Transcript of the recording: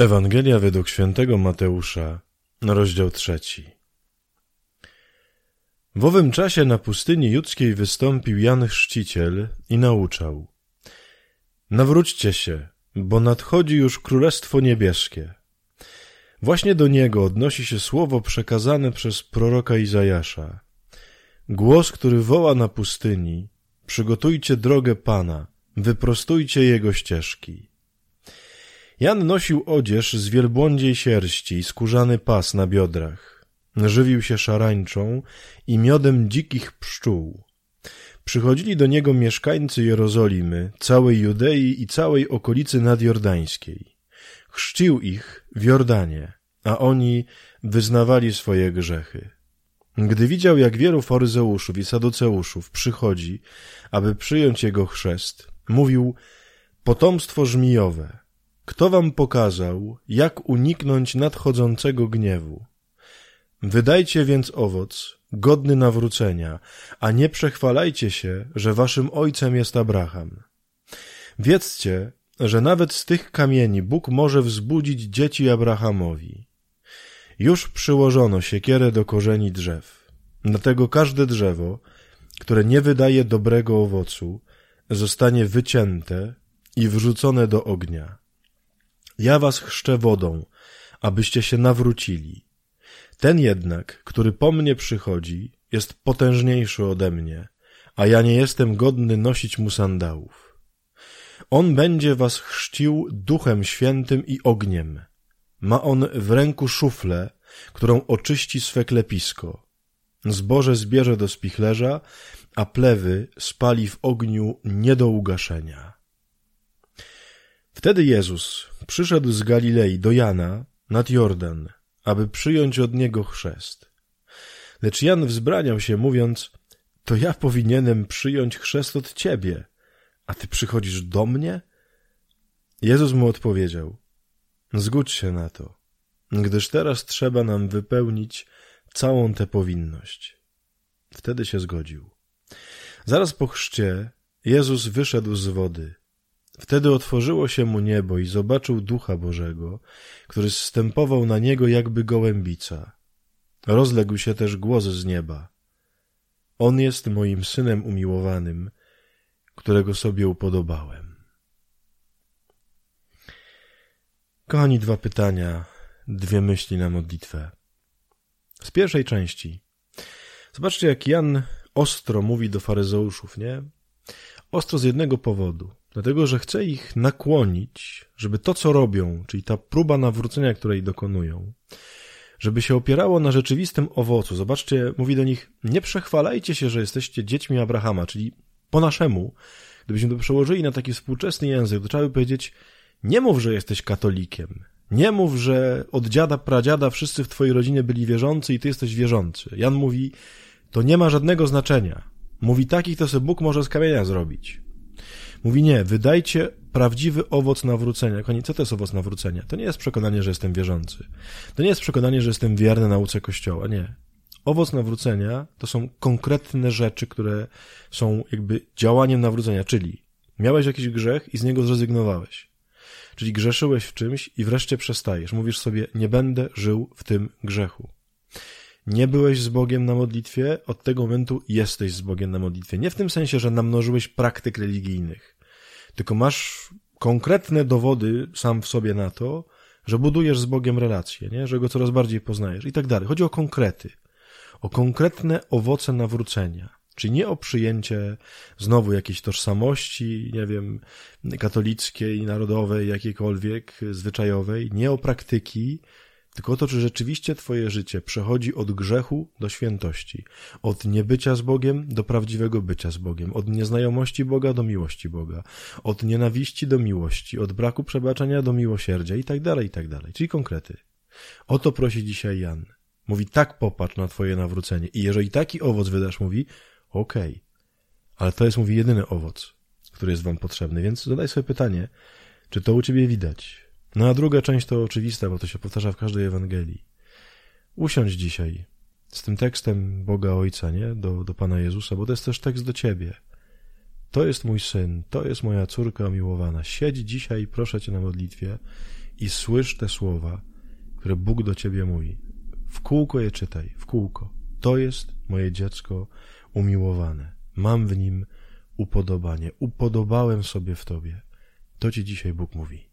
Ewangelia według świętego Mateusza, rozdział trzeci. W owym czasie na pustyni judzkiej wystąpił Jan Chrzciciel i nauczał. Nawróćcie się, bo nadchodzi już Królestwo Niebieskie. Właśnie do niego odnosi się słowo przekazane przez proroka Izajasza. Głos, który woła na pustyni, przygotujcie drogę Pana, wyprostujcie jego ścieżki. Jan nosił odzież z wielbłądziej sierści i skórzany pas na biodrach. Żywił się szarańczą i miodem dzikich pszczół. Przychodzili do niego mieszkańcy Jerozolimy, całej Judei i całej okolicy nadjordańskiej. Chrzcił ich w Jordanie, a oni wyznawali swoje grzechy. Gdy widział, jak wielu faryzeuszów i saduceuszów przychodzi, aby przyjąć jego chrzest, mówił, potomstwo żmijowe, kto wam pokazał, jak uniknąć nadchodzącego gniewu? Wydajcie więc owoc, godny nawrócenia, a nie przechwalajcie się, że waszym ojcem jest Abraham. Wiedzcie, że nawet z tych kamieni Bóg może wzbudzić dzieci Abrahamowi. Już przyłożono siekierę do korzeni drzew. Dlatego każde drzewo, które nie wydaje dobrego owocu, zostanie wycięte i wrzucone do ognia. Ja was chrzczę wodą, abyście się nawrócili. Ten jednak, który po mnie przychodzi, jest potężniejszy ode mnie, a ja nie jestem godny nosić mu sandałów. On będzie was chrzcił duchem świętym i ogniem. Ma on w ręku szuflę, którą oczyści swe klepisko. Zboże zbierze do spichlerza, a plewy spali w ogniu nie do ugaszenia. Wtedy Jezus przyszedł z Galilei do Jana nad Jordan, aby przyjąć od niego chrzest. Lecz Jan wzbraniał się, mówiąc, to ja powinienem przyjąć chrzest od ciebie, a ty przychodzisz do mnie? Jezus mu odpowiedział, zgódź się na to, gdyż teraz trzeba nam wypełnić całą tę powinność. Wtedy się zgodził. Zaraz po chrzcie Jezus wyszedł z wody – Wtedy otworzyło się mu niebo i zobaczył Ducha Bożego, który zstępował na niego jakby gołębica. Rozległ się też głos z nieba. On jest moim synem umiłowanym, którego sobie upodobałem. Kochani, dwa pytania, dwie myśli na modlitwę. Z pierwszej części. Zobaczcie, jak Jan ostro mówi do faryzeuszów, nie? Ostro z jednego powodu. Dlatego, że chce ich nakłonić, żeby to, co robią, czyli ta próba nawrócenia, której dokonują, żeby się opierało na rzeczywistym owocu. Zobaczcie, mówi do nich, nie przechwalajcie się, że jesteście dziećmi Abrahama, czyli po naszemu, gdybyśmy to przełożyli na taki współczesny język, to trzeba by powiedzieć, nie mów, że jesteś katolikiem. Nie mów, że od dziada, pradziada wszyscy w twojej rodzinie byli wierzący i ty jesteś wierzący. Jan mówi, to nie ma żadnego znaczenia. Mówi takich, to sobie Bóg może z kamienia zrobić. Mówi nie, wydajcie prawdziwy owoc nawrócenia. Koni, co to jest owoc nawrócenia? To nie jest przekonanie, że jestem wierzący. To nie jest przekonanie, że jestem wierny nauce Kościoła. Nie. Owoc nawrócenia to są konkretne rzeczy, które są jakby działaniem nawrócenia, czyli miałeś jakiś grzech i z niego zrezygnowałeś. Czyli grzeszyłeś w czymś i wreszcie przestajesz. Mówisz sobie, nie będę żył w tym grzechu. Nie byłeś z Bogiem na modlitwie, od tego momentu jesteś z Bogiem na modlitwie. Nie w tym sensie, że namnożyłeś praktyk religijnych, tylko masz konkretne dowody sam w sobie na to, że budujesz z Bogiem relacje, nie? że go coraz bardziej poznajesz i tak dalej. Chodzi o konkrety, o konkretne owoce nawrócenia. Czyli nie o przyjęcie znowu jakiejś tożsamości, nie wiem, katolickiej, narodowej, jakiejkolwiek, zwyczajowej, nie o praktyki, tylko to, czy rzeczywiście Twoje życie przechodzi od grzechu do świętości, od niebycia z Bogiem do prawdziwego bycia z Bogiem, od nieznajomości Boga do miłości Boga, od nienawiści do miłości, od braku przebaczenia do miłosierdzia i tak dalej, i tak. Czyli konkrety. O to prosi dzisiaj Jan. Mówi, tak popatrz na Twoje nawrócenie. I jeżeli taki owoc wydasz, mówi, okej. Okay. Ale to jest, mówi, jedyny owoc, który jest Wam potrzebny. Więc zadaj sobie pytanie, czy to u Ciebie widać? No a druga część to oczywista, bo to się powtarza w każdej Ewangelii. Usiądź dzisiaj z tym tekstem Boga Ojca, nie? Do, do Pana Jezusa, bo to jest też tekst do Ciebie. To jest mój syn, to jest moja córka miłowana. Siedź dzisiaj, proszę Cię na modlitwie i słysz te słowa, które Bóg do ciebie mówi. W kółko je czytaj, w kółko. To jest moje dziecko umiłowane. Mam w nim upodobanie. Upodobałem sobie w tobie. To ci dzisiaj Bóg mówi.